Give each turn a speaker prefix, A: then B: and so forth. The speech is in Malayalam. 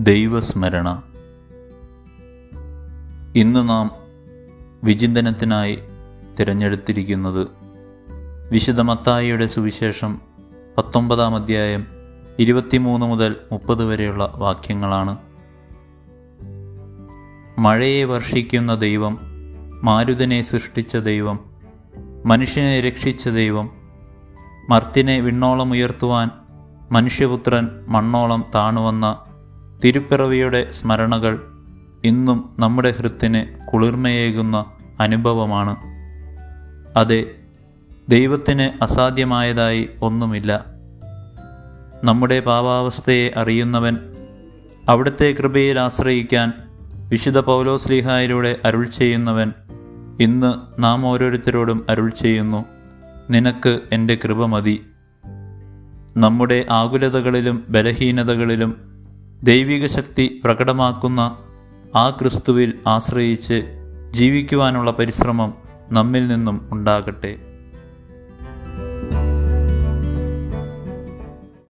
A: ദൈവസ്മരണ. ഇന്ന് നാം വിചിന്തനത്തിനായി തിരഞ്ഞെടുത്തിരിക്കുന്നത് വിശുദ്ധ മത്തായിയുടെ സുവിശേഷം പത്തൊമ്പതാം അധ്യായം ഇരുപത്തിമൂന്ന് മുതൽ മുപ്പത് വരെയുള്ള വാക്യങ്ങളാണ്. മഴയെ വർഷിക്കുന്ന ദൈവം മാരുതനെ സൃഷ്ടിച്ച ദൈവം മനുഷ്യനെ രക്ഷിച്ച ദൈവം മർത്തിനെ വിണ്ണോളം ഉയർത്തുവാൻ മനുഷ്യപുത്രൻ മണ്ണോളം താണുവന്ന തിരുപ്പിറവിയുടെ സ്മരണകൾ ഇന്നും നമ്മുടെ ഹൃത്തിന് കുളിർമയേകുന്ന അനുഭവമാണ്. അതെ ദൈവത്തിന് അസാധ്യമായതായി ഒന്നുമില്ല. നമ്മുടെ പാപാവസ്ഥയെ അറിയുന്നവൻ അവിടുത്തെ കൃപയിൽ ആശ്രയിക്കാൻ വിശുദ്ധ പൗലോസ്ലിഹായിലൂടെ അരുൾ ചെയ്യുന്നവൻ ഇന്ന് നാം ഓരോരുത്തരോടും അരുൾ ചെയ്യുന്നു നിനക്ക് എന്റെ കൃപ മതി. നമ്മുടെ ആകുലതകളിലും ബലഹീനതകളിലും ദൈവിക ശക്തി പ്രകടമാക്കുന്ന ആ ക്രിസ്തുവിൽ ആശ്രയിച്ച് ജീവിക്കുവാനുള്ള പരിശ്രമം നമ്മിൽ നിന്നും ഉണ്ടാകട്ടെ.